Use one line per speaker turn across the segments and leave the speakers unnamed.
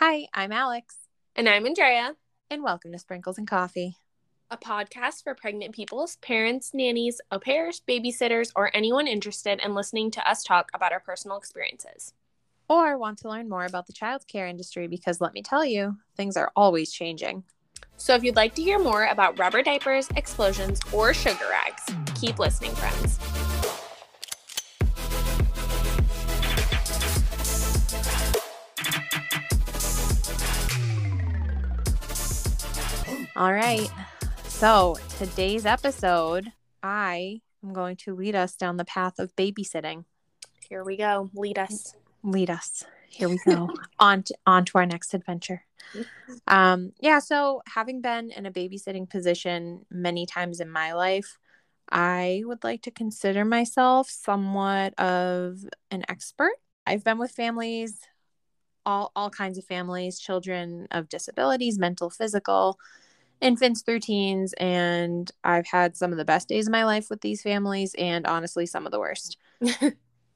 Hi, I'm Alex,
And I'm Andrea,
and welcome to Sprinkles and Coffee.
a podcast for pregnant people's parents, nannies, au pairs, babysitters, or anyone interested in listening to us talk about our personal experiences.
Or want to learn more about the childcare industry because let me tell you, things are always changing.
So if you'd like to hear more about rubber diapers, explosions, or sugar rags, keep listening, friends.
All right. So, today's episode, I am going to lead us down the path of babysitting.
Here we go. Lead us.
Lead us. Here we go. on to, on to our next adventure. Um, yeah, so having been in a babysitting position many times in my life, I would like to consider myself somewhat of an expert. I've been with families, all all kinds of families, children of disabilities, mental, physical, infants through teens, and I've had some of the best days of my life with these families and honestly some of the worst.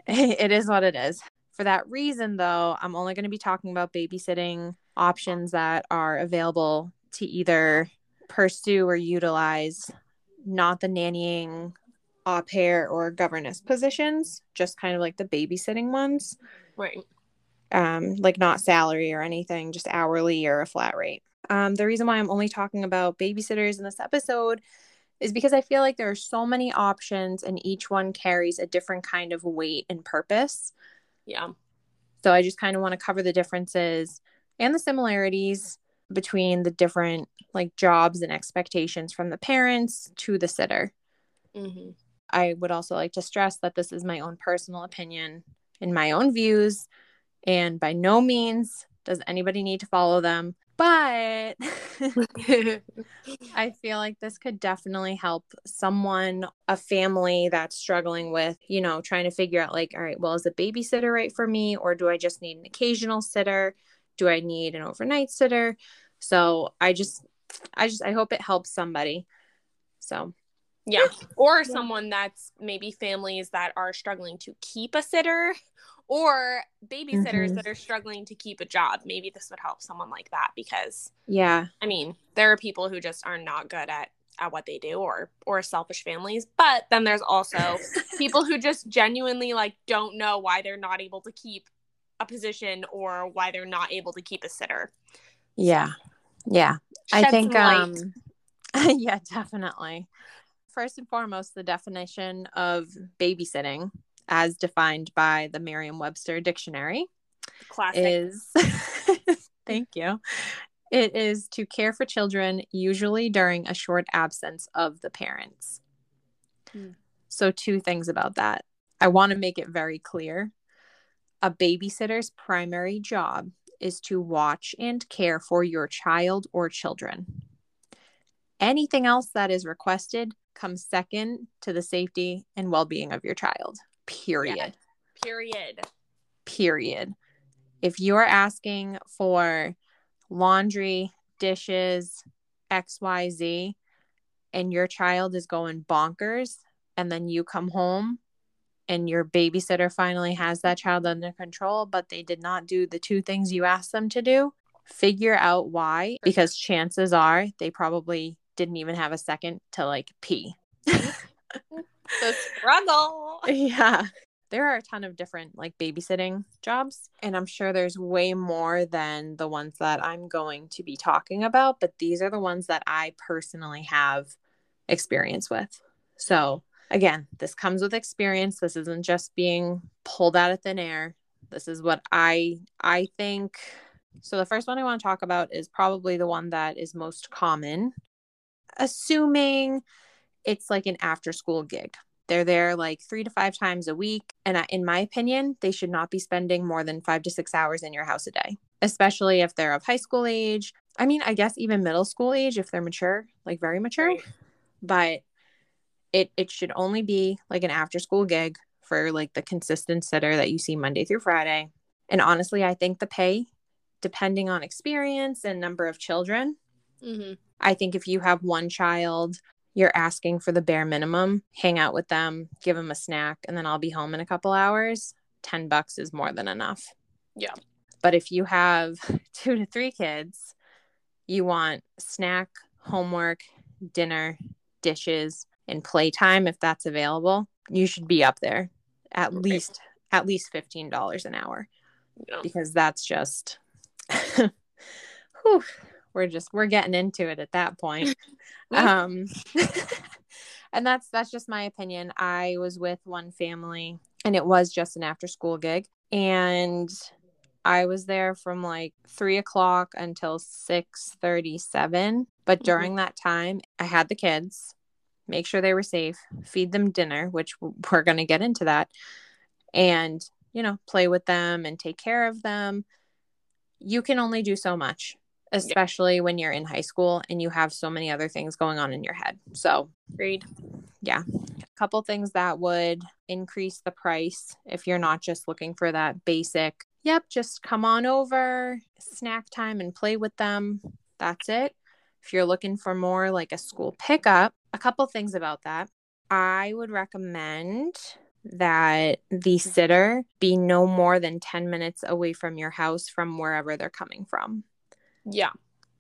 it is what it is. For that reason, though, I'm only going to be talking about babysitting options that are available to either pursue or utilize, not the nannying, au pair, or governess positions, just kind of like the babysitting ones,
Right.
Um, like not salary or anything, just hourly or a flat rate. Um, the reason why I'm only talking about babysitters in this episode is because I feel like there are so many options and each one carries a different kind of weight and purpose.
Yeah.
So I just kind of want to cover the differences and the similarities between the different like jobs and expectations from the parents to the sitter.
hmm
I would also like to stress that this is my own personal opinion and my own views, and by no means does anybody need to follow them. But I feel like this could definitely help someone, a family that's struggling with, you know, trying to figure out, like, all right, well, is a babysitter right for me? Or do I just need an occasional sitter? Do I need an overnight sitter? So I just, I just, I hope it helps somebody. So,
yeah. Or someone that's maybe families that are struggling to keep a sitter or babysitters
Mhm.
that are struggling to keep a job. Maybe this would help someone like that because
yeah.
I mean, there are people who just are not good at at what they do or or selfish families, but then there's also people who just genuinely like don't know why they're not able to keep a position or why they're not able to keep a sitter.
Yeah. Yeah. I think um yeah, definitely. First and foremost, the definition of babysitting as defined by the Merriam-Webster dictionary
classic.
is thank you. It is to care for children usually during a short absence of the parents.
Hmm.
So two things about that. I want to make it very clear. A babysitter's primary job is to watch and care for your child or children. Anything else that is requested comes second to the safety and well-being of your child. Period
Period.
period. If you're asking for laundry, dishes, XYZ, and your child is going bonkers, and then you come home and your babysitter finally has that child under control, but they did not do the two things you asked them to do, figure out why, because chances are they probably didn't even have a second to like pee. Mm-hmm. Mm-hmm.
The struggle.
yeah. There are a ton of different like babysitting jobs and i'm sure there's way more than the ones that i'm going to be talking about but these are the ones that i personally have experience with. So again this comes with experience. This isn't just being pulled out of thin air. This is what i i think. So the first one i want to talk about is probably the one that is most common. Assuming it's like an after school gig they're there like three to five times a week. And I, in my opinion, they should not be spending more than five to six hours in your house a day, especially if they're of high school age. I mean, I guess even middle school age if they're mature, like very mature.
Right.
But it it should only be like an after school gig for like the consistent sitter that you see Monday through Friday. And honestly, I think the pay, depending on experience and number of children,
hmm
I think if you have one child, you're asking for the bare minimum, hang out with them, give them a snack, and then I'll be home in a couple hours. 10 bucks is more than enough.
Yeah.
But if you have two to three kids, you want snack, homework, dinner, dishes, and playtime if that's available. You should be up there at right. least at least $15 an hour. Yeah. Because that's just whew, we're just we're getting into it at that point. um and that's that's just my opinion. I was with one family and it was just an after school gig. And I was there from like three o'clock until six thirty-seven. But mm-hmm. during mm-hmm. that time, I had the kids, make sure they were safe, feed them dinner, which we're going to get into that, and you know, play with them and take care of them. You can only do so much, especially yeah. when you're in high school and you have so many other things going on in your head. So,
read.
Yeah. A couple things that would increase the price if you're not just looking for that basic yep, just come on over, snack time, and play with them. That's it. If you're looking for more like a school pickup, a couple things about that. I would recommend that the sitter be no more than 10 minutes away from your house from wherever they're coming from.
Yeah.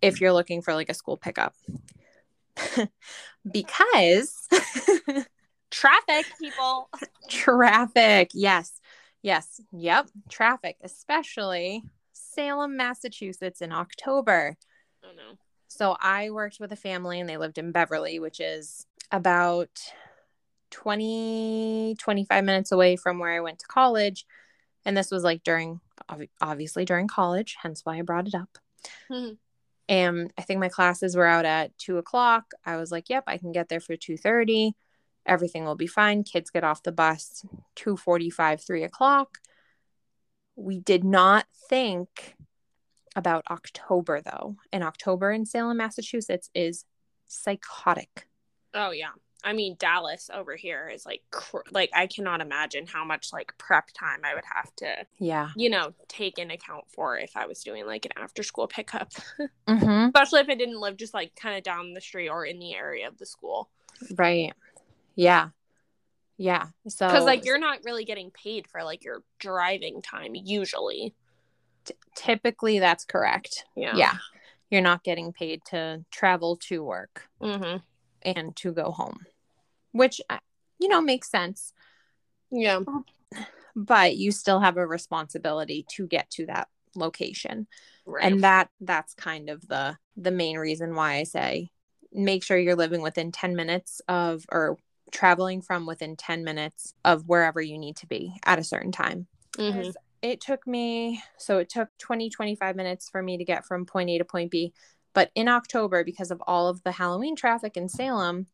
If you're looking for like a school pickup. because
traffic, people.
traffic. Yes. Yes. Yep. Traffic, especially Salem, Massachusetts in October.
Oh, no.
So I worked with a family and they lived in Beverly, which is about 20, 25 minutes away from where I went to college. And this was like during, obviously during college, hence why I brought it up. Mm-hmm. And I think my classes were out at two o'clock. I was like, yep, I can get there for 2.30 everything will be fine. Kids get off the bus 2.45 3 o'clock. We did not think about october though. And october in salem massachusetts is psychotic.
Oh yeah i mean dallas over here is like cr- like i cannot imagine how much like prep time i would have to
yeah
you know take in account for if i was doing like an after school pickup mm-hmm. especially if i didn't live just like kind of down the street or in the area of the school
right yeah. Yeah. So
cuz like you're not really getting paid for like your driving time usually.
T- typically that's correct.
Yeah.
Yeah. You're not getting paid to travel to work
mm-hmm.
and to go home, which uh, you know makes sense.
Yeah.
But you still have a responsibility to get to that location. Right. And that that's kind of the the main reason why I say make sure you're living within 10 minutes of or traveling from within 10 minutes of wherever you need to be at a certain time. Mm-hmm. It took me, so it took 20, 25 minutes for me to get from point A to point B. But in October, because of all of the Halloween traffic in Salem,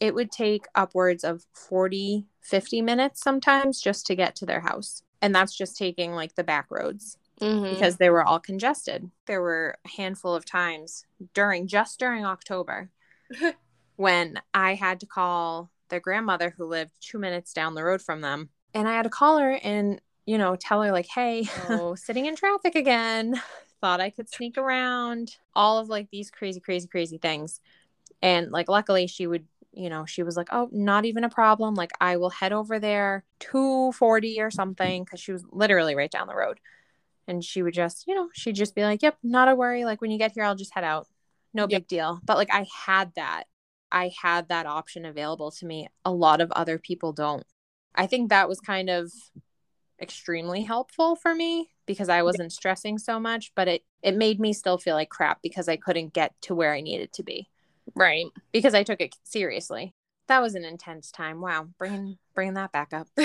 it would take upwards of 40, 50 minutes sometimes just to get to their house. And that's just taking like the back roads mm-hmm. because they were all congested. There were a handful of times during just during October when I had to call their grandmother who lived two minutes down the road from them. And I had to call her and, you know, tell her, like, hey, oh, sitting in traffic again. Thought I could sneak around. All of like these crazy, crazy, crazy things. And like, luckily, she would, you know, she was like, oh, not even a problem. Like, I will head over there 240 or something because she was literally right down the road. And she would just, you know, she'd just be like, yep, not a worry. Like, when you get here, I'll just head out. No yep. big deal. But like, I had that I had that option available to me. A lot of other people don't. I think that was kind of extremely helpful for me because I wasn't stressing so much, but it it made me still feel like crap because I couldn't get to where I needed to be.
Right.
Because I took it seriously. That was an intense time. Wow, bringing bringing that back up.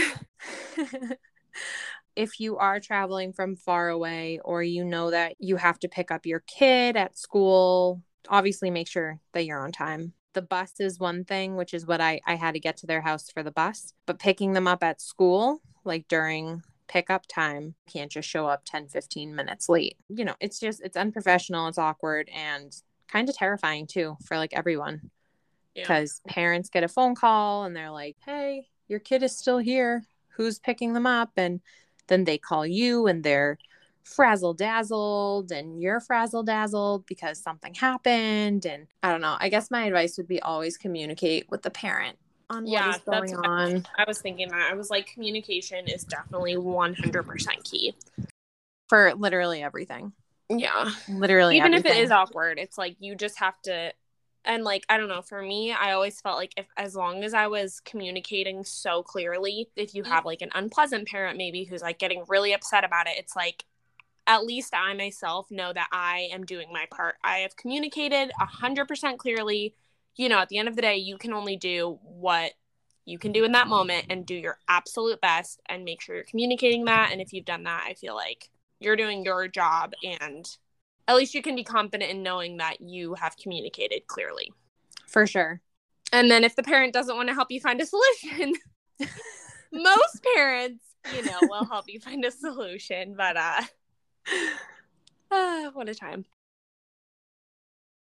if you are traveling from far away or you know that you have to pick up your kid at school, obviously make sure that you're on time the bus is one thing, which is what I, I had to get to their house for the bus. But picking them up at school, like during pickup time, can't just show up 10, 15 minutes late. You know, it's just, it's unprofessional, it's awkward, and kind of terrifying too for like everyone. Because yeah. parents get a phone call and they're like, hey, your kid is still here. Who's picking them up? And then they call you and they're, frazzle dazzled and you're frazzle dazzled because something happened. And I don't know. I guess my advice would be always communicate with the parent on yeah, what is going on.
I was thinking that. I was like, communication is definitely 100% key.
for literally everything.
Yeah.
Literally
Even
everything.
if it is awkward, it's like you just have to and like I don't know, for me, I always felt like if as long as I was communicating so clearly, if you have like an unpleasant parent maybe who's like getting really upset about it, it's like at least I myself know that I am doing my part. I have communicated 100% clearly. You know, at the end of the day, you can only do what you can do in that moment and do your absolute best and make sure you're communicating that. And if you've done that, I feel like you're doing your job and at least you can be confident in knowing that you have communicated clearly.
for sure.
And then if the parent doesn't want to help you find a solution, most parents, you know, will help you find a solution. But uh, uh what a time.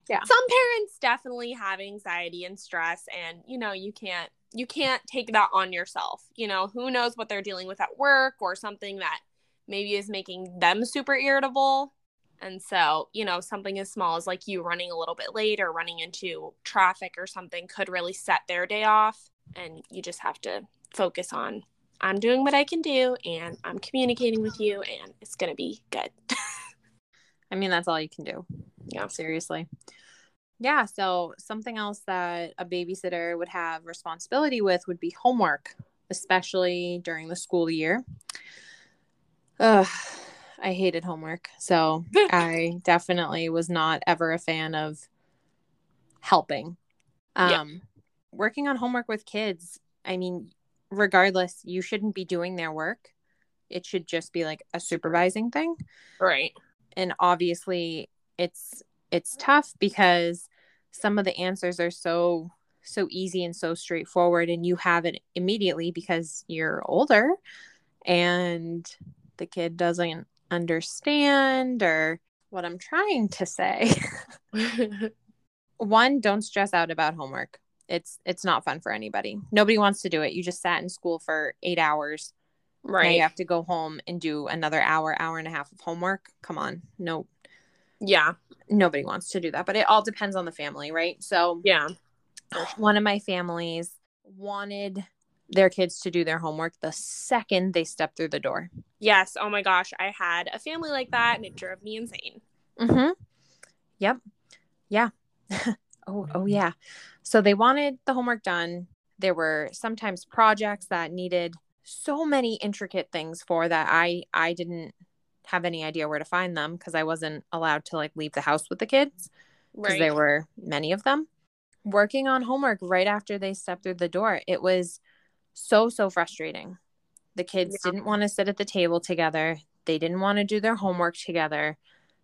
Yeah.
Some parents definitely have anxiety and stress and you know, you can't you can't take that on yourself. You know, who knows what they're dealing with at work or something that maybe is making them super irritable. And so, you know, something as small as like you running a little bit late or running into traffic or something could really set their day off. And you just have to focus on I'm doing what I can do and I'm communicating with you and it's going to be good.
I mean, that's all you can do.
Yeah.
Seriously. Yeah. So, something else that a babysitter would have responsibility with would be homework, especially during the school year. Ugh, I hated homework. So, I definitely was not ever a fan of helping.
Yeah.
Um, Working on homework with kids, I mean, regardless, you shouldn't be doing their work. It should just be like a supervising thing
right.
and obviously it's it's tough because some of the answers are so so easy and so straightforward and you have it immediately because you're older and the kid doesn't understand or what I'm trying to say. One, don't stress out about homework. It's it's not fun for anybody. Nobody wants to do it. You just sat in school for 8 hours. Now
right.
you have to go home and do another hour, hour and a half of homework. Come on. No
Yeah.
nobody wants to do that, but it all depends on the family, right? So,
Yeah.
one of my families wanted their kids to do their homework the second they stepped through the door.
Yes. Oh my gosh. I had a family like that and it drove me insane.
Mm-hmm. Yep. Yeah. oh, oh yeah. So they wanted the homework done. There were sometimes projects that needed so many intricate things for that I I didn't have any idea where to find them because I wasn't allowed to like leave the house with the kids. because
Right.
there were many of them working on homework right after they stepped through the door it was so so frustrating. The kids
Yeah.
didn't want to sit at the table together. They didn't want to do their homework together.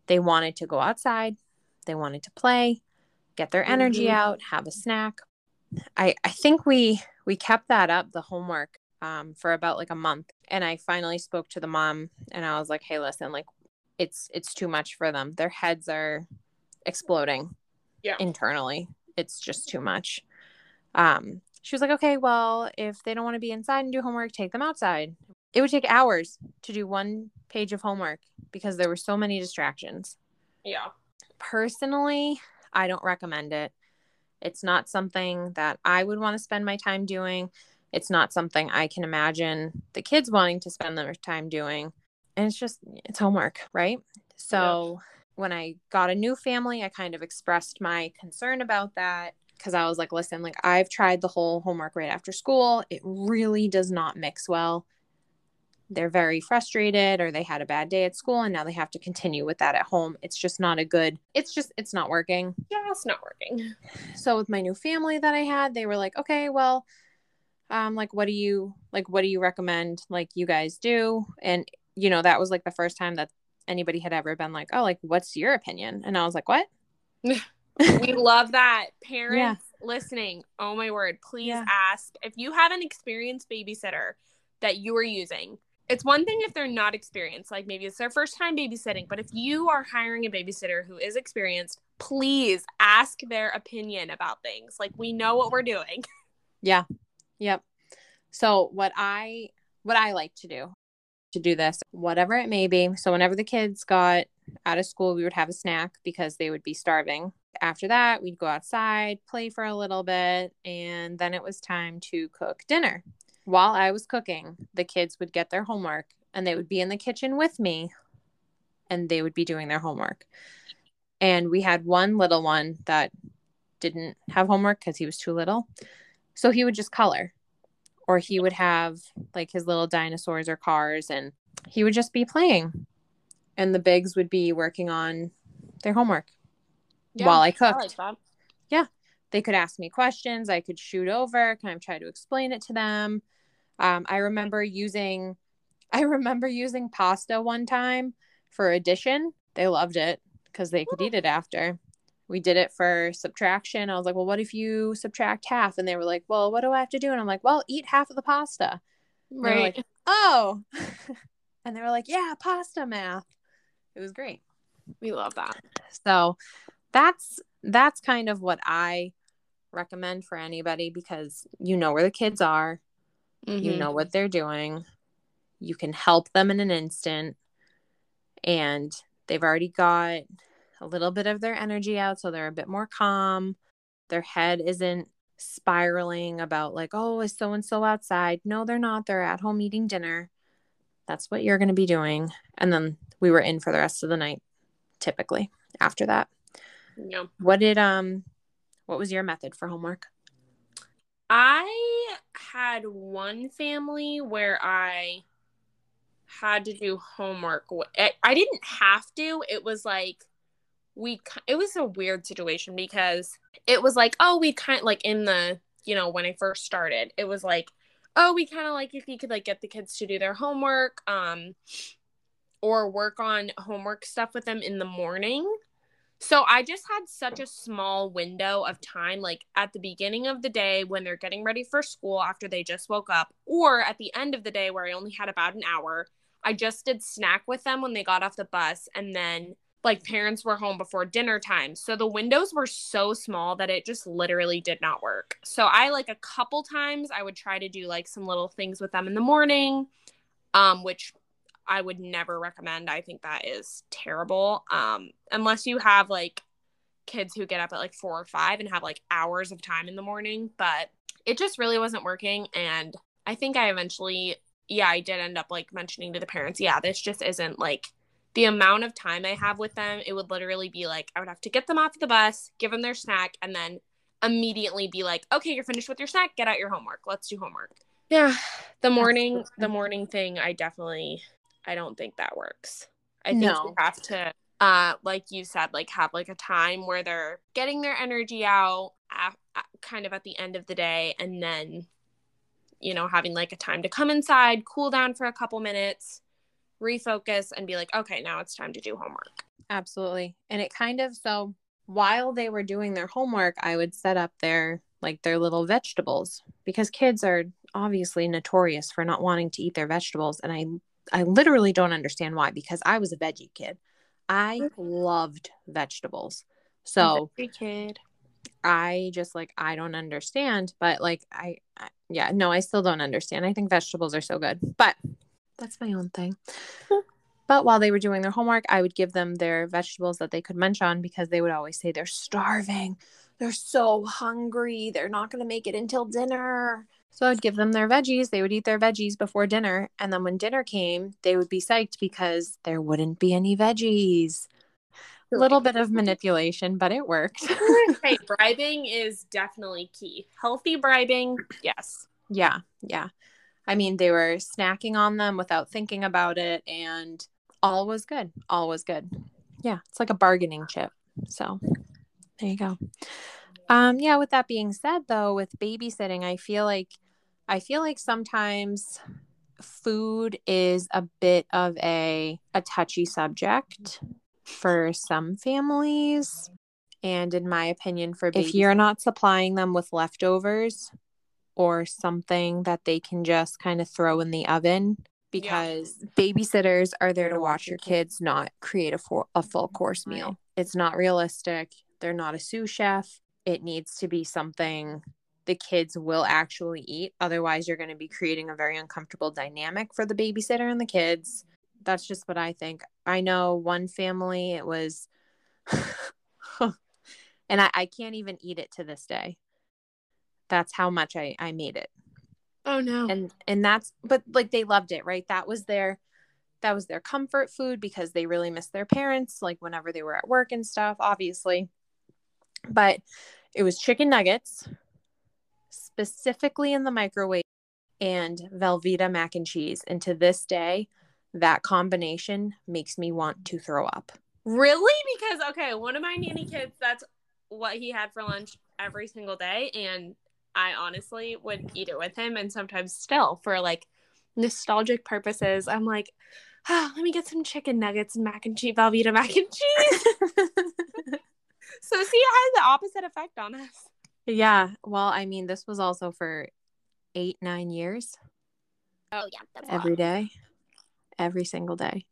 They wanted to go outside. They wanted to play get their energy
Mhm.
out have a snack. I i think we we kept that up the homework um, for about like a month. And i finally spoke to the mom and i was like hey listen like it's it's too much for them. Their heads are exploding
Yeah.
internally. It's just too much. Um she was like okay well if they don't want to be inside and do homework take them outside. It would take hours to do one page of homework because there were so many distractions.
Yeah.
personally i don't recommend it. It's not something that i would want to spend my time doing. It's not something i can imagine the kids wanting to spend their time doing. And it's just it's homework right? So when i got a new family i kind of expressed my concern about that because i was like listen like i've tried the whole homework right after school. It really does not mix well. They're very frustrated or they had a bad day at school and now they have to continue with that at home. It's just not a good it's just it's not working.
Yeah. It's not working.
so with my new family that i had they were like okay well um like what do you like what do you recommend like you guys do? And you know that was like the first time that anybody had ever been like oh like what's your opinion? And i was like what
we love that. Parents listening, oh my word, please
Yeah.
ask if you have an experienced babysitter that you are using. It's one thing if they're not experienced, like maybe it's their first time babysitting, but if you are hiring a babysitter who is experienced, please ask their opinion about things. Like we know what we're doing. Yeah.
Yep. So what I what I like to do to do this, whatever it may be. So whenever the kids got out of school, we would have a snack because they would be starving. After that, we'd go outside, play for a little bit, and then it was time to cook dinner. While I was cooking, the kids would get their homework and they would be in the kitchen with me and they would be doing their homework. And we had one little one that didn't have homework because he was too little. So he would just color, or he would have like his little dinosaurs or cars, and he would just be playing. And the bigs would be working on their homework yeah, while I cooked. I like yeah. They could ask me questions. I could shoot over, kind of try to explain it to them. Um, I remember using I remember using pasta one time for addition. They loved it because they could eat it after. We did it for subtraction. I was like, well, what if you subtract half? And they were like, well, what do I have to do? And I'm like, well, eat half of the pasta. Right. Like, oh. and they were like, yeah, pasta math. It was great.
We love that.
So that's that's kind of what I recommend for anybody because you know where the kids are. Mm-hmm. You know what they're doing. You can help them in an instant. And they've already got a little bit of their energy out. So they're a bit more calm. Their head isn't spiraling about, like, oh, is so and so outside? No, they're not. They're at home eating dinner. That's what you're going to be doing. And then we were in for the rest of the night, typically after that.
Yeah.
What did, um, what was your method for homework?
I had one family where I had to do homework. I didn't have to. It was like we it was a weird situation because it was like, oh, we kind of like in the, you know, when I first started, it was like, oh, we kind of like if you could like get the kids to do their homework um or work on homework stuff with them in the morning so I just had such a small window of time, like at the beginning of the day when they're getting ready for school after they just woke up, or at the end of the day where I only had about an hour. I just did snack with them when they got off the bus, and then like parents were home before dinner time. So the windows were so small that it just literally did not work. So I like a couple times I would try to do like some little things with them in the morning, um, which I would never recommend. I think that is terrible. Um, unless you have like kids who get up at like four or five and have like hours of time in the morning, but it just really wasn't working. And I think I eventually, yeah, I did end up like mentioning to the parents, yeah, this just isn't like the amount of time I have with them. It would literally be like I would have to get them off the bus, give them their snack, and then immediately be like, okay, you're finished with your snack, get out your homework. Let's do homework. Yeah, the morning, the morning thing, I definitely I don't think that works. I think no. you have to uh like you said like have like a time where they're getting their energy out at, at, kind of at the end of the day and then you know having like a time to come inside cool down for a couple minutes refocus and be like okay now it's time to do homework
absolutely and it kind of so while they were doing their homework i would set up their like their little vegetables because kids are obviously notorious for not wanting to eat their vegetables and i I literally don't understand why because I was a veggie kid. I loved vegetables. So
kid.
I just like I don't understand, but like I, I yeah, no, I still don't understand. I think vegetables are so good. But that's my own thing. but while they were doing their homework, I would give them their vegetables that they could munch on because they would always say they're starving. They're so hungry. They're not going to make it until dinner. So I'd give them their veggies. They would eat their veggies before dinner. And then when dinner came, they would be psyched because there wouldn't be any veggies. A little bit of manipulation, but it worked.
hey, bribing is definitely key. Healthy bribing, yes.
Yeah, yeah. I mean, they were snacking on them without thinking about it, and all was good. All was good. Yeah, it's like a bargaining chip. So there you go. Um, yeah, with that being said, though, with babysitting, I feel like I feel like sometimes food is a bit of a a touchy subject for some families and in my opinion for if you're not supplying them with leftovers or something that they can just kind of throw in the oven because yeah. babysitters are there to watch your kids not create a, full, a full course meal. It's not realistic. They're not a sous chef. It needs to be something the kids will actually eat. Otherwise, you're going to be creating a very uncomfortable dynamic for the babysitter and the kids. That's just what I think. I know one family, it was, and I, I can't even eat it to this day. That's how much I, I made it.
Oh no.
And and that's but like they loved it, right? That was their that was their comfort food because they really missed their parents like whenever they were at work and stuff obviously but it was chicken nuggets specifically in the microwave and velveeta mac and cheese and to this day that combination makes me want to throw up
Really? Because okay, one of my nanny kids, that's what he had for lunch every single day, and I honestly would eat it with him, and sometimes still for like nostalgic purposes, I'm like, oh, let me get some chicken nuggets and mac and cheese, Velveeta mac and cheese. so see, it has the opposite effect on us.
Yeah well i mean this was also for eight nine years.
Oh yeah,
every day every single day.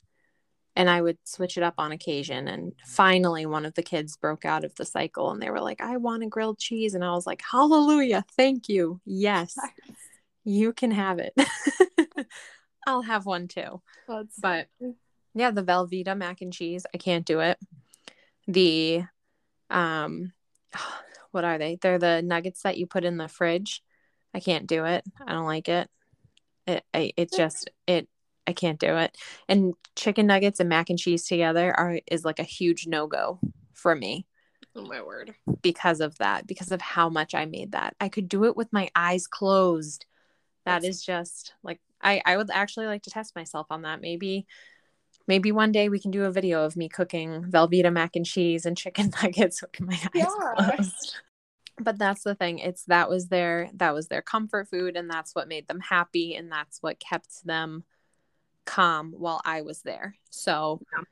And i would switch it up on occasion and finally one of the kids broke out of the cycle and they were like i want a grilled cheese and i was like hallelujah thank you. Yes you can have it. I'll have one too.
That's
but yeah the velveeta mac and cheese i can't do it. The um what are they? They're the nuggets that you put in the fridge. I can't do it. I don't like it. It I, it just it i can't do it. And chicken nuggets and mac and cheese together are is like a huge no-go for me
oh my word.
because of that because of how much i made that. I could do it with my eyes closed. That
That's-
is just like i i would actually like to test myself on that. Maybe maybe one day we can do a video of me cooking velveeta mac and cheese and chicken nuggets with my eyes
Yeah.
closed but that's the thing it's that was their that was their comfort food and that's what made them happy and that's what kept them calm while i was there so
Yeah.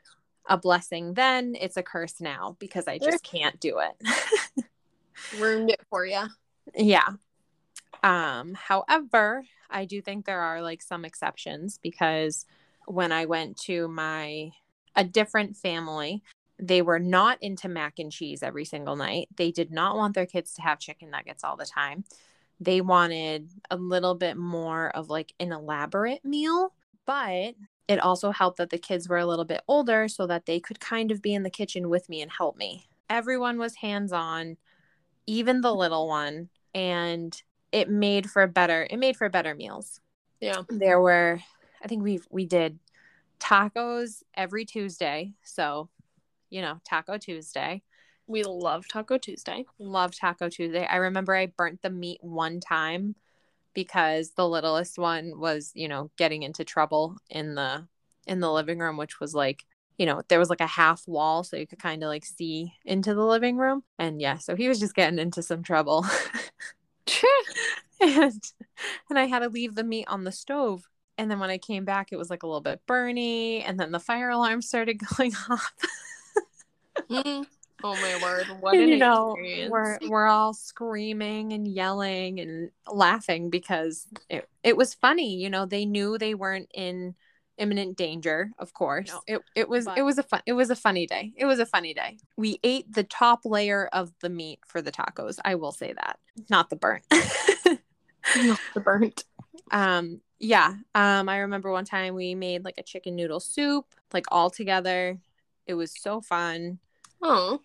a blessing then it's a curse now because i just can't do it
Ruined it for you.
yeah um however i do think there are like some exceptions because when i went to my a different family they were not into mac and cheese every single night. They did not want their kids to have chicken nuggets all the time. They wanted a little bit more of like an elaborate meal but it also helped that the kids were a little bit older so that they could kind of be in the kitchen with me and help me. Everyone was hands on even the little one and it made for better it made for better meals.
Yeah.
there were i think we we did tacos every tuesday. So you know taco tuesday.
We love Taco Tuesday.
love taco tuesday. I remember i burnt the meat one time because the littlest one was you know getting into trouble in the in the living room which was like you know there was like a half wall so you could kind of like see into the living room. And yeah so he was just getting into some trouble. And and I had to leave the meat on the stove. And then when I came back, it was like a little bit burny, and then the fire alarm started going off.
Mm. Oh my word! What an
you know,
experience.
we're we're all screaming and yelling and laughing because it it was funny. You know, they knew they weren't in imminent danger. Of course,
No.
it it was
But-
it was a fun it was a funny day. It was a funny day. We ate the top layer of the meat for the tacos. I will say that, not the burnt.
Not the burnt.
um yeah um i remember one time we made like a chicken noodle soup like all together. It was so fun.
Oh.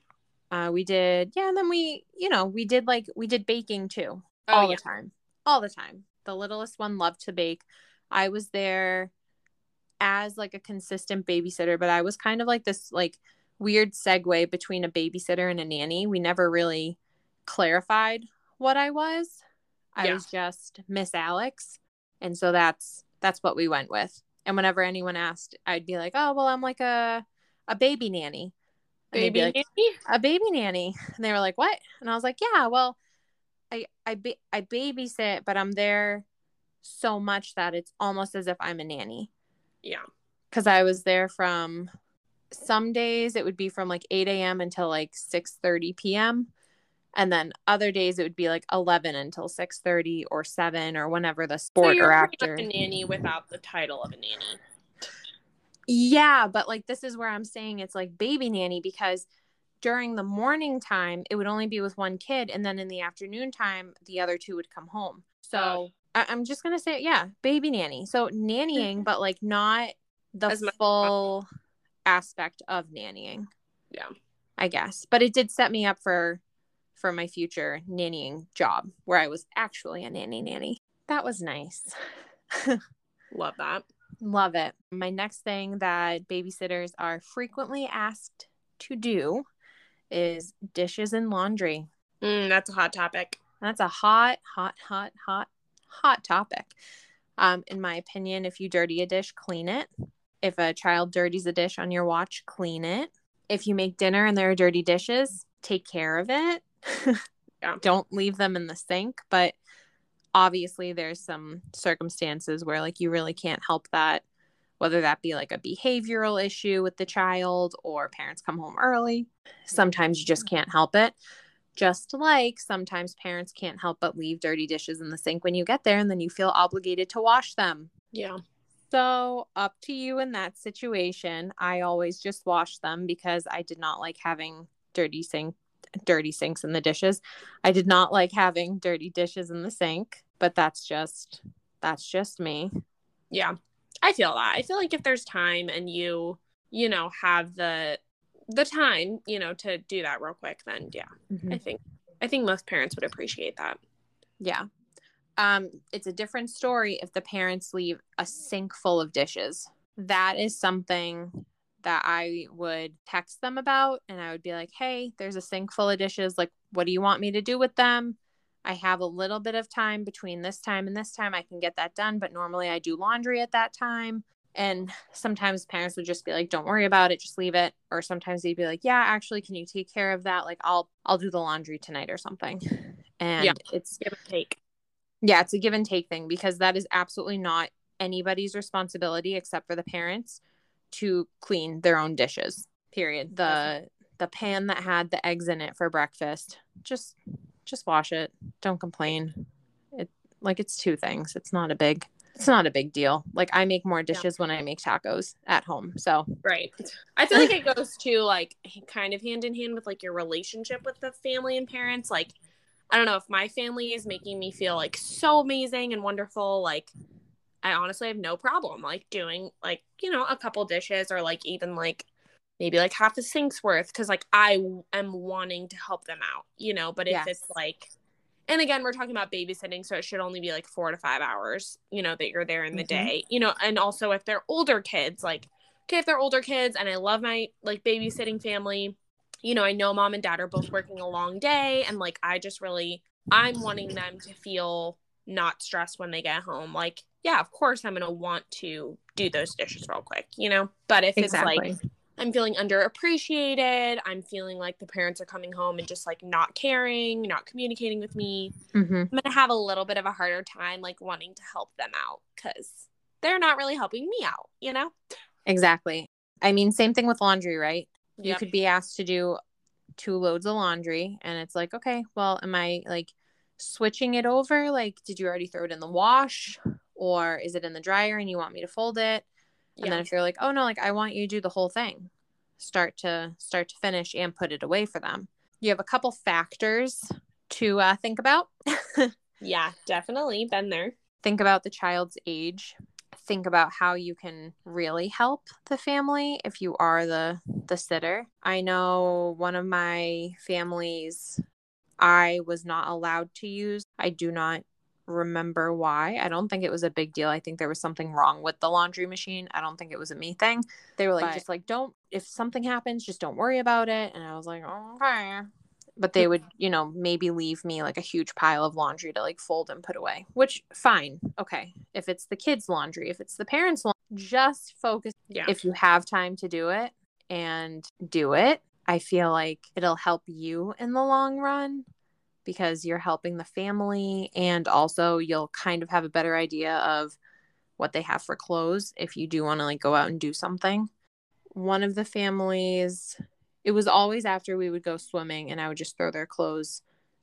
uh we did yeah and then we you know we did like we did baking too
Oh,
all
yeah.
the time all the time. The littlest one loved to bake. I was there as like a consistent babysitter but i was kind of like this like weird segue between a babysitter and a nanny. We never really clarified what i was. I
Yeah.
was just miss alex and so that's that's what we went with. And whenever anyone asked i'd be like oh well i'm like a a baby nanny. And
Baby
like,
nanny?
a baby nanny. And they were like what? And i was like yeah well i i ba- i babysit but i'm there so much that it's almost as if i'm a nanny.
Yeah.
because i was there from some days it would be from like 8 a.m until like 6 30 p.m and then other days it would be like 11 until 6.30 or 7 or whenever the
So
sport
you're
or actor
a nanny without the title of a nanny.
Yeah, but like this is where I'm saying it's like baby nanny because during the morning time it would only be with one kid, and then in the afternoon time the other two would come home. So. I- I'm just gonna say, yeah, baby nanny. So nannying, but like not the
As
full aspect of nannying.
Yeah.
I guess, but it did set me up for for my future nannying job where I was actually a nanny nanny. That was nice.
Love that.
Love it. My next thing that babysitters are frequently asked to do is dishes and laundry.
Mm, that's a hot topic.
That's a hot, hot, hot, hot, hot topic. Um, in my opinion, if you dirty a dish, clean it. If a child dirties a dish on your watch, clean it. If you make dinner and there are dirty dishes, take care of it. yeah. Don't leave them in the sink. But obviously, there's some circumstances where, like, you really can't help that, whether that be like a behavioral issue with the child or parents come home early. Sometimes you just can't help it. Just like sometimes parents can't help but leave dirty dishes in the sink when you get there and then you feel obligated to wash them.
Yeah.
So, up to you in that situation. I always just wash them because I did not like having dirty sink dirty sinks in the dishes. I did not like having dirty dishes in the sink, but that's just that's just me.
Yeah. I feel that. I feel like if there's time and you, you know, have the the time, you know, to do that real quick, then yeah, mm-hmm. I think I think most parents would appreciate that.
Yeah. Um, it's a different story if the parents leave a sink full of dishes. That is something that I would text them about and I would be like, "Hey, there's a sink full of dishes. Like, what do you want me to do with them?" I have a little bit of time between this time and this time. I can get that done, but normally I do laundry at that time. And sometimes parents would just be like, "Don't worry about it, just leave it." Or sometimes they'd be like, "Yeah, actually, can you take care of that? Like, I'll I'll do the laundry tonight or something." And yeah, it's
give and take.
Yeah, it's a give and take thing because that is absolutely not anybody's responsibility except for the parents to clean their own dishes. Period. The the pan that had the eggs in it for breakfast, just just wash it. Don't complain. It like it's two things. It's not a big it's not a big deal. Like I make more dishes yeah. when I make tacos at home. So
right. I feel like it goes to like kind of hand in hand with like your relationship with the family and parents. Like I don't know if my family is making me feel like so amazing and wonderful. Like I honestly have no problem like doing like you know a couple dishes or like even like maybe like half the sink's worth because like I am wanting to help them out. You know, but if yes. it's like and again we're talking about babysitting so it should only be like four to five hours you know that you're there in the mm-hmm. day you know and also if they're older kids like okay if they're older kids and i love my like babysitting family you know i know mom and dad are both working a long day and like i just really i'm wanting them to feel not stressed when they get home like yeah of course i'm gonna want to do those dishes real quick you know but if exactly. it's like I'm feeling underappreciated. I'm feeling like the parents are coming home and just like not caring, not communicating with me. Mm-hmm. I'm going to have a little bit of a harder time like wanting to help them out because they're not really helping me out, you know?
Exactly. I mean, same thing with laundry, right? Yep. You could be asked to do two loads of laundry and it's like, okay, well, am I like switching it over? Like, did you already throw it in the wash or is it in the dryer and you want me to fold it? And yeah. then if you're like, oh no, like I want you to do the whole thing, start to start to finish and put it away for them. You have a couple factors to uh, think about.
yeah, definitely been there.
Think about the child's age. Think about how you can really help the family if you are the the sitter. I know one of my families I was not allowed to use. I do not remember why. I don't think it was a big deal. I think there was something wrong with the laundry machine. I don't think it was a me thing. They were like, but, just like, don't, if something happens, just don't worry about it. And I was like, okay. But they would, you know, maybe leave me like a huge pile of laundry to like fold and put away, which fine. Okay. If it's the kids' laundry, if it's the parents' laundry, just focus. Yeah. If you have time to do it and do it, I feel like it'll help you in the long run because you're helping the family and also you'll kind of have a better idea of what they have for clothes if you do want to like go out and do something. One of the families, it was always after we would go swimming and I would just throw their clothes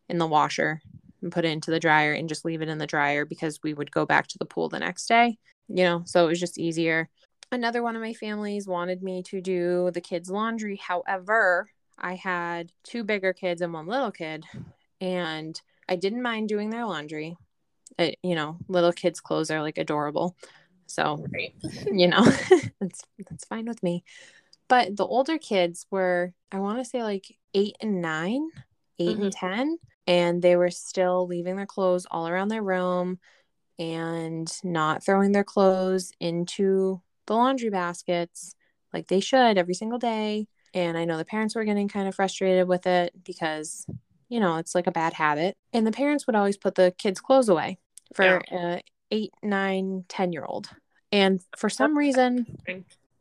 in the washer and put it into the dryer and just leave it in the dryer because we would go back to the pool the next day, you know, so it was just easier. Another one of my families wanted me to do the kids' laundry. However, I had two bigger kids and one little kid, and I didn't mind doing their laundry. It, you know, little kids' clothes are like adorable. So, right. you know, that's that's fine with me. But the older kids were, I want to say like eight and nine, 8 mm-hmm. and 10. And they were still leaving their clothes all around their room. and not throwing their clothes into the laundry baskets like they should every single day. And I know the parents were getting kind of frustrated with it because, you know, it's like a bad habit. And the parents would always put the kids' clothes away for yeah. a eight, nine, ten year old. And for some reason,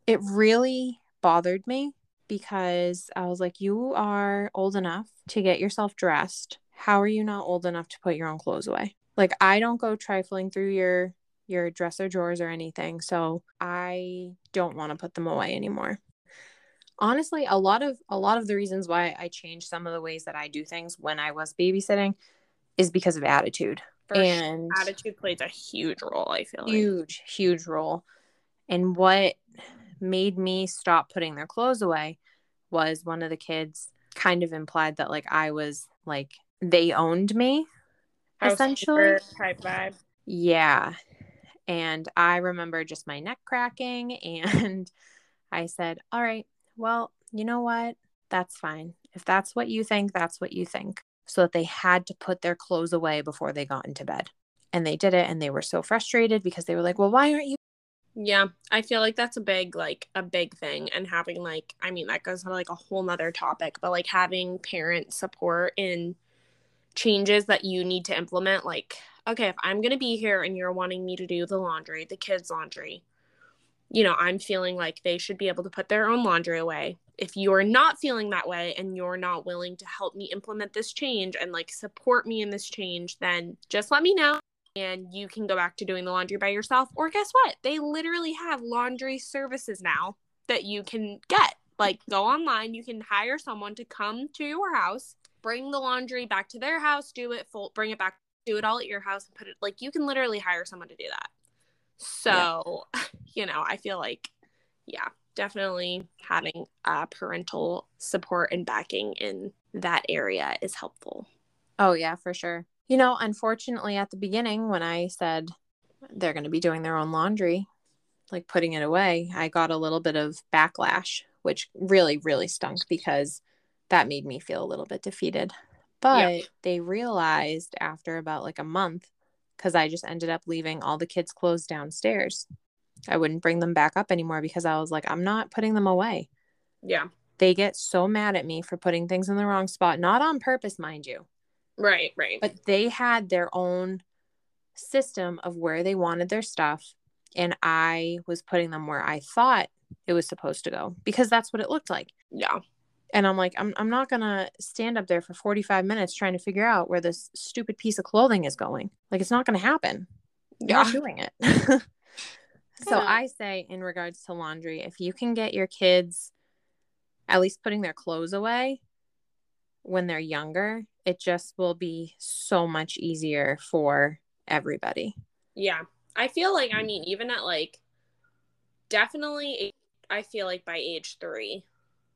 it really bothered me because I was like, you are old enough to get yourself dressed. How are you not old enough to put your own clothes away? Like I don't go trifling through your your dresser drawers or anything. So I don't want to put them away anymore. Honestly, a lot of a lot of the reasons why I changed some of the ways that I do things when I was babysitting is because of attitude.
For and sure. attitude plays a huge role, I feel
huge, like. huge role. And what made me stop putting their clothes away was one of the kids kind of implied that like I was like they owned me essentially
type vibe.
Yeah. And I remember just my neck cracking and I said, "All right, well, you know what? That's fine. If that's what you think, that's what you think." So that they had to put their clothes away before they got into bed. And they did it and they were so frustrated because they were like, "Well, why aren't you
yeah, I feel like that's a big like a big thing and having like I mean that goes to like a whole nother topic, but like having parent support in changes that you need to implement like okay, if I'm going to be here and you're wanting me to do the laundry, the kids laundry, you know, I'm feeling like they should be able to put their own laundry away. If you're not feeling that way and you're not willing to help me implement this change and like support me in this change, then just let me know and you can go back to doing the laundry by yourself. Or guess what? They literally have laundry services now that you can get. Like, go online, you can hire someone to come to your house, bring the laundry back to their house, do it, full, bring it back, do it all at your house, and put it like you can literally hire someone to do that. So, yeah. you know, I feel like, yeah, definitely having uh, parental support and backing in that area is helpful.
Oh, yeah, for sure. You know, unfortunately, at the beginning, when I said they're going to be doing their own laundry, like putting it away, I got a little bit of backlash, which really, really stunk because that made me feel a little bit defeated. But yep. they realized after about like a month, because I just ended up leaving all the kids' clothes downstairs. I wouldn't bring them back up anymore because I was like, I'm not putting them away.
Yeah.
They get so mad at me for putting things in the wrong spot, not on purpose, mind you.
Right, right.
But they had their own system of where they wanted their stuff. And I was putting them where I thought it was supposed to go because that's what it looked like.
Yeah.
And I'm like, I'm, I'm not to stand up there for 45 minutes trying to figure out where this stupid piece of clothing is going. Like, it's not to happen. You're yeah. not doing it. so yeah. I say, in regards to laundry, if you can get your kids at least putting their clothes away when they're younger, it just will be so much easier for everybody.
Yeah. I feel like, I mean, even at like definitely, I feel like by age three,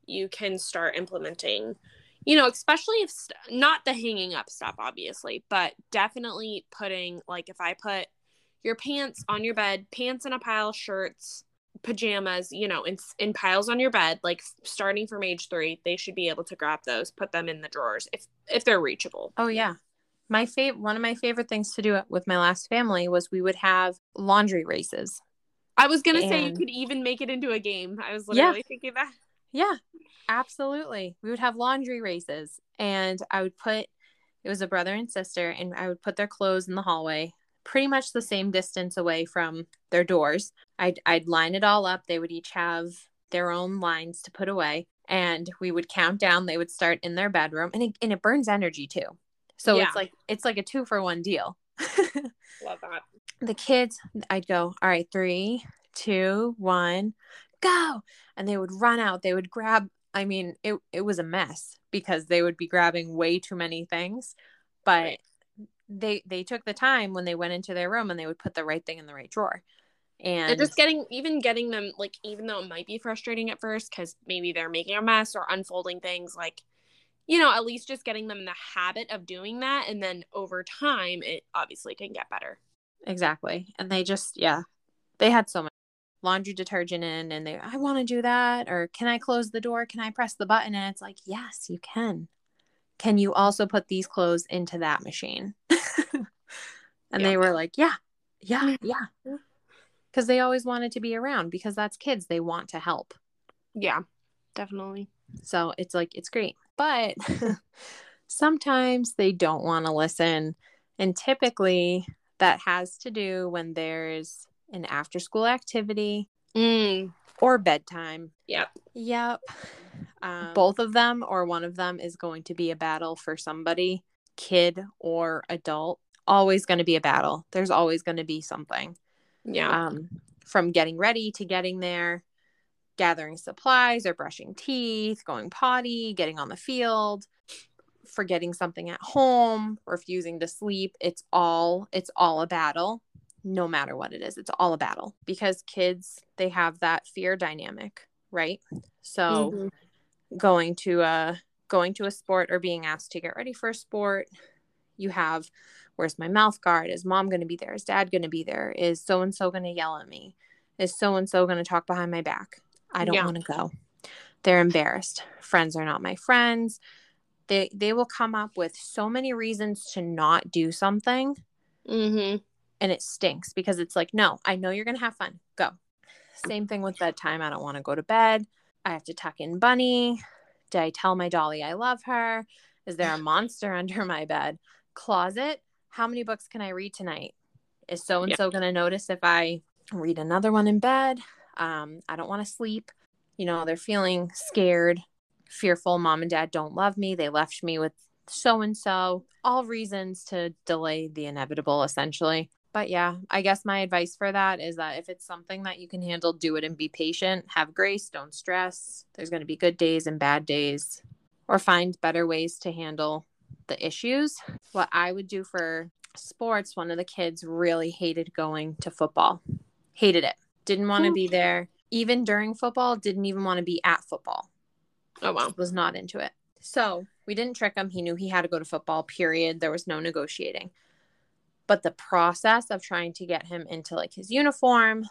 you can start implementing, you know, especially if st- not the hanging up stuff, obviously, but definitely putting, like, if I put your pants on your bed, pants in a pile, shirts, pajamas, you know, in in piles on your bed, like starting from age 3, they should be able to grab those, put them in the drawers if if they're reachable.
Oh yeah. My favorite one of my favorite things to do with my last family was we would have laundry races.
I was going to and... say you could even make it into a game. I was literally yeah. thinking that.
Yeah. Absolutely. We would have laundry races and I would put it was a brother and sister and I would put their clothes in the hallway pretty much the same distance away from their doors. I'd, I'd line it all up. They would each have their own lines to put away and we would count down. They would start in their bedroom and it, and it burns energy too. So yeah. it's like, it's like a two for one deal.
Love that.
The kids, I'd go, all right, three, two, one, go. And they would run out. They would grab, I mean, it, it was a mess because they would be grabbing way too many things. But they they took the time when they went into their room and they would put the right thing in the right drawer and,
and just getting even getting them like even though it might be frustrating at first because maybe they're making a mess or unfolding things like you know at least just getting them in the habit of doing that and then over time it obviously can get better
exactly and they just yeah they had so much laundry detergent in and they i want to do that or can i close the door can i press the button and it's like yes you can can you also put these clothes into that machine and yeah. they were like yeah Yeah, yeah. Because they always wanted to be around because that's kids. They want to help.
Yeah, definitely.
So it's like, it's great. But sometimes they don't want to listen. And typically that has to do when there's an after school activity
Mm.
or bedtime.
Yep.
Yep. Um, Both of them or one of them is going to be a battle for somebody, kid or adult. Always going to be a battle. There's always going to be something.
Yeah.
Um, from getting ready to getting there, gathering supplies or brushing teeth, going potty, getting on the field, forgetting something at home, refusing to sleep. It's all it's all a battle no matter what it is. It's all a battle because kids they have that fear dynamic, right? So
Mhm.
going to a going to a sport or being asked to get ready for a sport, you have where's my mouth guard? Is mom going to be there? Is dad going to be there? Is so and so going to yell at me? Is so and so going to talk behind my back? I don't
Yeah.
want to go. They're embarrassed. Friends are not my friends. They they will come up with so many reasons to not do something
Mhm.
And it stinks because it's like, no, I know you're going to have fun. Go. Same thing with bedtime. I don't want to go to bed. I have to tuck in Bunny. Did I tell my dolly I love her? Is there a monster under my bed? Closet. How many books can I read tonight? Is so and so going to notice if I read another one in bed? Um, I don't want to sleep. You know, they're feeling scared, fearful. Mom and dad don't love me. They left me with so and so. All reasons to delay the inevitable, essentially but yeah, I guess my advice for that is that if it's something that you can handle, do it and be patient. Have grace, don't stress. There's going to be good days and bad days, or find better ways to handle the issues. What I would do for sports, one of the kids really hated going to football, hated it, didn't want to
hmm.
be there. Even during football, didn't even want to be at football
Oh wow.
was not into it. So we didn't trick him. He knew he had to go to football, period. There was no negotiating. But the process of trying to get him into like his uniform,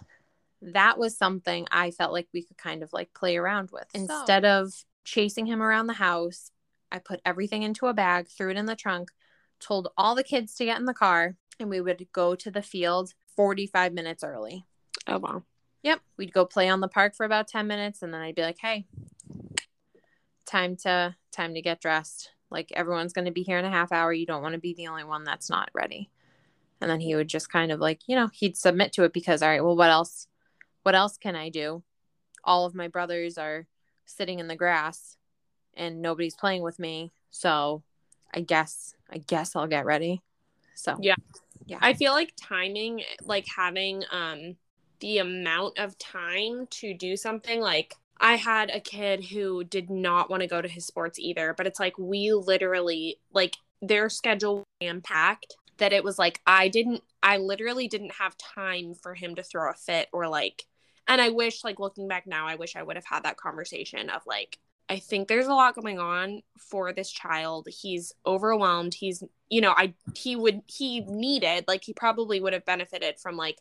that was something I felt like we could kind of like play around with. Instead of chasing him around the house, I put everything into a bag, threw it in the trunk, told all the kids to get in the car, and we would go to the field 45 minutes early.
Oh wow.
Yep. We'd go play on the park for about 10 minutes and then I'd be like, "Hey, time to time to get dressed. Like everyone's going to be here in a half hour. You don't want to be the only one that's not ready." And then he would just kind of like, you know, he'd submit to it because all right, well, what else what else can I do? All of my brothers are sitting in the grass and nobody's playing with me. So, I guess I guess I'll get ready. So,
Yeah.
Yeah.
I feel like timing, like having um the amount of time to do something like I had a kid who did not want to go to his sports either, but it's like we literally like their schedule jam packed that it was like I didn't I literally didn't have time for him to throw a fit or like and I wish like looking back now I wish I would have had that conversation of like I think there's a lot going on for this child. He's overwhelmed. He's, you know, I he would he needed like he probably would have benefited from like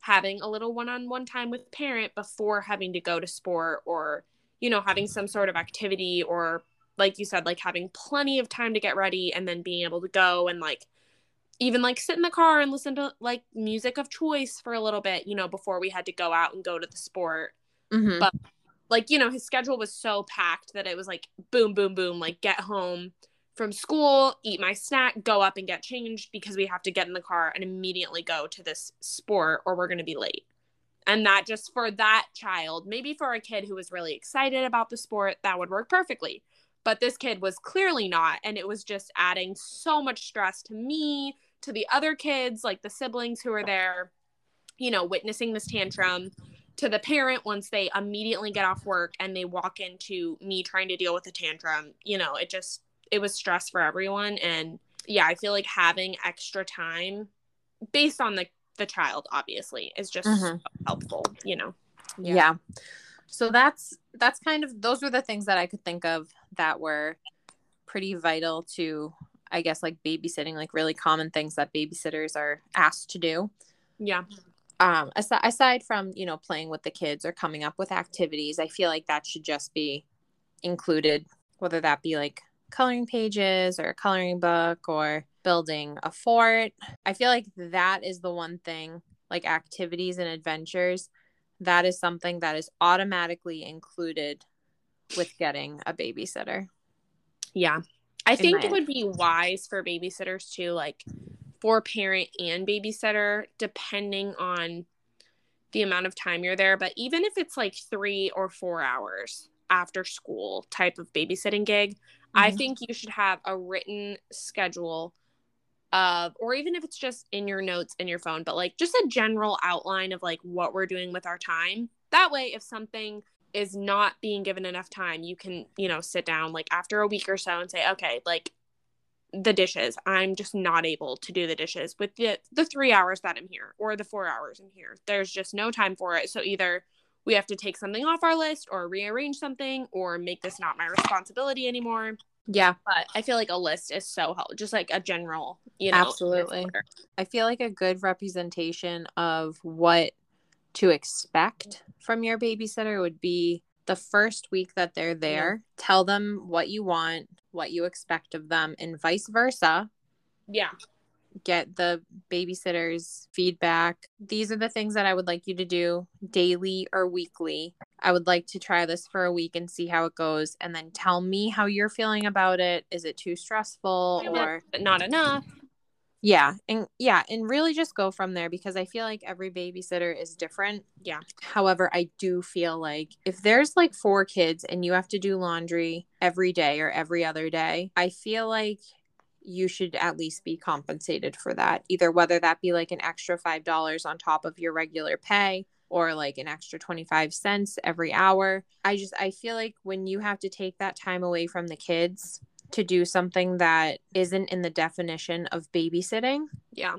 having a little one-on-one time with parent before having to go to sport or you know having some sort of activity or like you said like having plenty of time to get ready and then being able to go and like even like sit in the car and listen to like music of choice for a little bit you know before we had to go out and go to the sport.
Mhm.
But- like you know his schedule was so packed that it was like boom boom boom like get home from school eat my snack go up and get changed because we have to get in the car and immediately go to this sport or we're going to be late. And that just for that child maybe for a kid who was really excited about the sport that would work perfectly. But this kid was clearly not and it was just adding so much stress to me to the other kids like the siblings who are there you know witnessing this tantrum to the parent once they immediately get off work and they walk into me trying to deal with a tantrum you know it just it was stress for everyone and yeah i feel like having extra time based on the the child obviously is just
Mhm.
so helpful you know
yeah. so that's that's kind of those were the things that i could think of that were pretty vital to i guess like babysitting like really common things that babysitters are asked to do
yeah
um aside, aside from you know playing with the kids or coming up with activities i feel like that should just be included whether that be like coloring pages or a coloring book or building a fort. I feel like that is the one thing, like activities and adventures, that is something that is automatically included with getting a babysitter.
Yeah. I think it would be wise for babysitters to like for parent and babysitter, depending on the amount of time you're there. But even if it's like three or four hours after school type of babysitting gig, mm-hmm. I think you should have a written schedule of, or even if it's just in your notes in your phone, but like just a general outline of like what we're doing with our time. That way, if something is not being given enough time, you can, you know, sit down like after a week or so and say, okay, like the dishes. I'm just not able to do the dishes with the the 3 hours that I'm here or the 4 hours I'm here. There's just no time for it. So either we have to take something off our list or rearrange something or make this not my responsibility anymore.
Yeah.
But I feel like a list is so helpful, just like a general, you know.
Absolutely. I feel like a good representation of what to expect from your babysitter would be the first week that they're there, yeah. tell them what you want, what you expect of them, and vice versa.
Yeah.
Get the babysitter's feedback. These are the things that I would like you to do daily or weekly. I would like to try this for a week and see how it goes, and then tell me how you're feeling about it. Is it too stressful or
not enough?
Yeah. And yeah, and really just go from there because I feel like every babysitter is different.
Yeah.
However, I do feel like if there's like four kids and you have to do laundry every day or every other day, I feel like you should at least be compensated for that. Either whether that be like an extra $5 on top of your regular pay or like an extra 25 cents every hour. I just I feel like when you have to take that time away from the kids to do something that isn't in the definition of babysitting,
yeah,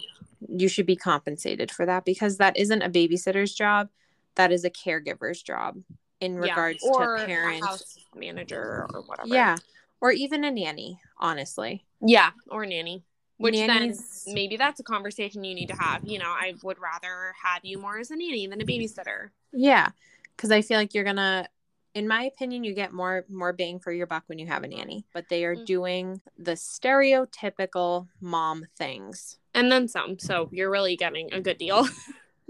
you should be compensated for that because that isn't a babysitter's job. That is a caregiver's job in regards
yeah,
to parents,
house manager, or whatever.
Yeah, or even a nanny. Honestly,
yeah, or nanny. Which Nannies... then maybe that's a conversation you need to have. You know, I would rather have you more as a nanny than a babysitter.
Yeah, because I feel like you're gonna in my opinion you get more more bang for your buck when you have a nanny but they are mm-hmm. doing the stereotypical mom things.
And then some so you're really getting a good deal.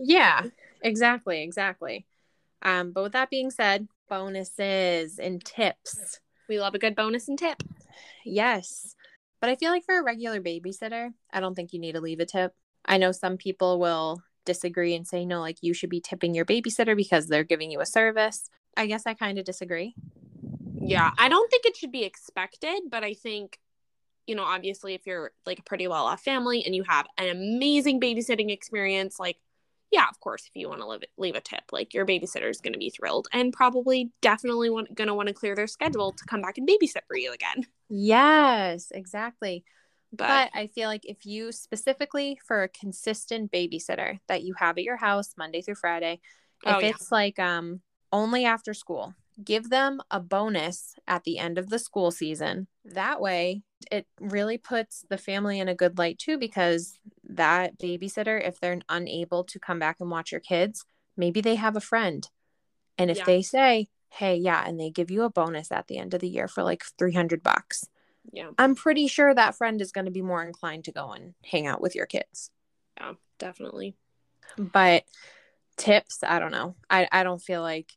Yeah exactly exactly. Um but with that being said bonuses and tips.
We love a good bonus and tip.
Yes but i feel like for a regular babysitter i don't think you need to leave a tip. I know some people will disagree and say no like you should be tipping your babysitter because they're giving you a service I guess I kind of disagree.
Yeah, I don't think it should be expected, but I think, you know, obviously, if you're like a pretty well off family and you have an amazing babysitting experience, like, yeah, of course, if you want to leave, leave a tip, like your babysitter is going to be thrilled and probably definitely want, going to want to clear their schedule to come back and babysit for you again.
Yes, exactly. But, but, I feel like if you specifically for a consistent babysitter that you have at your house Monday through Friday, if oh, yeah. it's like um only after school. Give them a bonus at the end of the school season. That way, it really puts the family in a good light too, because that babysitter, if they're unable to come back and watch your kids, maybe they have a friend. And if yeah. they say, hey, yeah, and they give you a bonus at the end of the year for like 300 bucks.
Yeah.
I'm pretty sure that friend is going to be more inclined to go and hang out with your kids.
Yeah, definitely.
But tips, I don't know. I, I don't feel like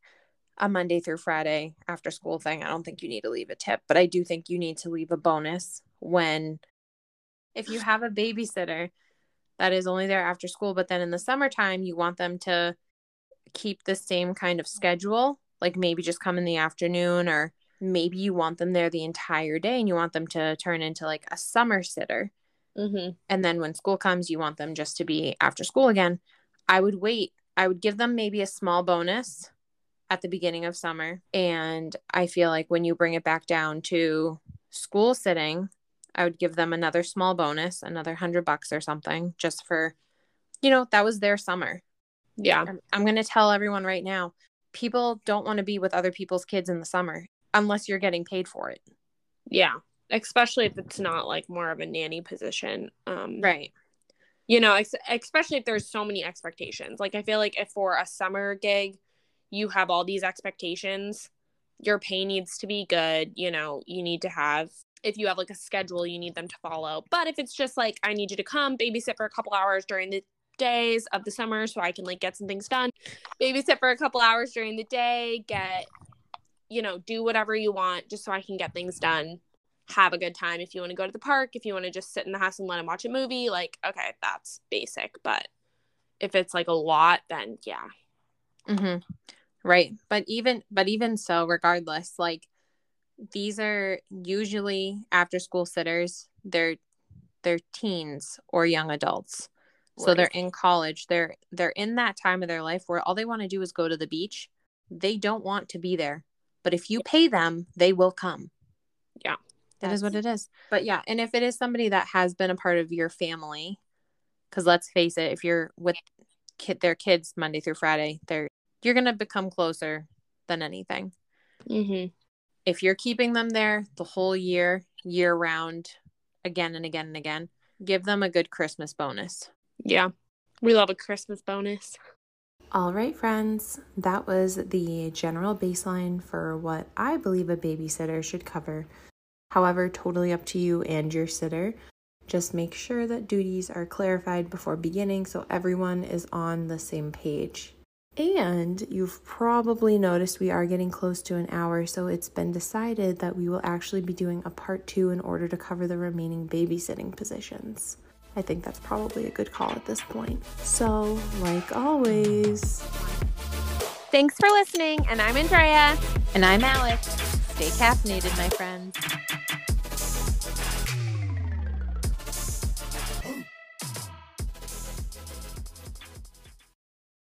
a Monday through Friday after school thing. I don't think you need to leave a tip, but I do think you need to leave a bonus when if you have a babysitter that is only there after school, but then in the summertime you want them to keep the same kind of schedule, like maybe just come in the afternoon or maybe you want them there the entire day and you want them to turn into like a summer sitter.
Mm-hmm.
And then when school comes, you want them just to be after school again. I would wait. I would give them maybe a small bonus at the beginning of summer. And I feel like when you bring it back down to school sitting, I would give them another small bonus, another hundred bucks or something, just for, you know, that was their summer.
Yeah.
I'm, I'm going to tell everyone right now people don't want to be with other people's kids in the summer unless you're getting paid for it.
Yeah. Especially if it's not like more of a nanny position. Um,
right.
You know, ex- especially if there's so many expectations. Like, I feel like if for a summer gig, you have all these expectations your pay needs to be good you know you need to have if you have like a schedule you need them to follow. But if it's just like, I need you to come babysit for a couple hours during the days of the summer so I can like get some things done, babysit for a couple hours during the day, get, you know, do whatever you want just so I can get things done. Have a good time. If you want to go to the park, if you want to just sit in the house and let him watch a movie, like, okay, that's basic. But if it's like a lot, then yeah.
Mm-hmm. Right. But even but even so, regardless, like these are usually after school sitters. They're they're teens or young adults. So they're in college. They're they're in that time of their life where all they want to do is go to the beach. They don't want to be there. But if you pay them, they will come.
Yeah.
That is what it is. But yeah, and if it is somebody that has been a part of your family, because let's face it, if you're with kid their kids Monday through Friday, they're you're gonna become closer than anything.
Mm-hmm.
If you're keeping them there the whole year, year round, again and again and again, give them a good Christmas bonus.
Yeah. We love a Christmas bonus.
All right, friends, that was the general baseline for what I believe a babysitter should cover. However, totally up to you and your sitter. Just make sure that duties are clarified before beginning so everyone is on the same page. And you've probably noticed we are getting close to an hour, so it's been decided that we will actually be doing a part two in order to cover the remaining babysitting positions. I think that's probably a good call at this point. So, like always,
Thanks for listening. And I'm Andrea.
And I'm Alex. Stay caffeinated, my friends.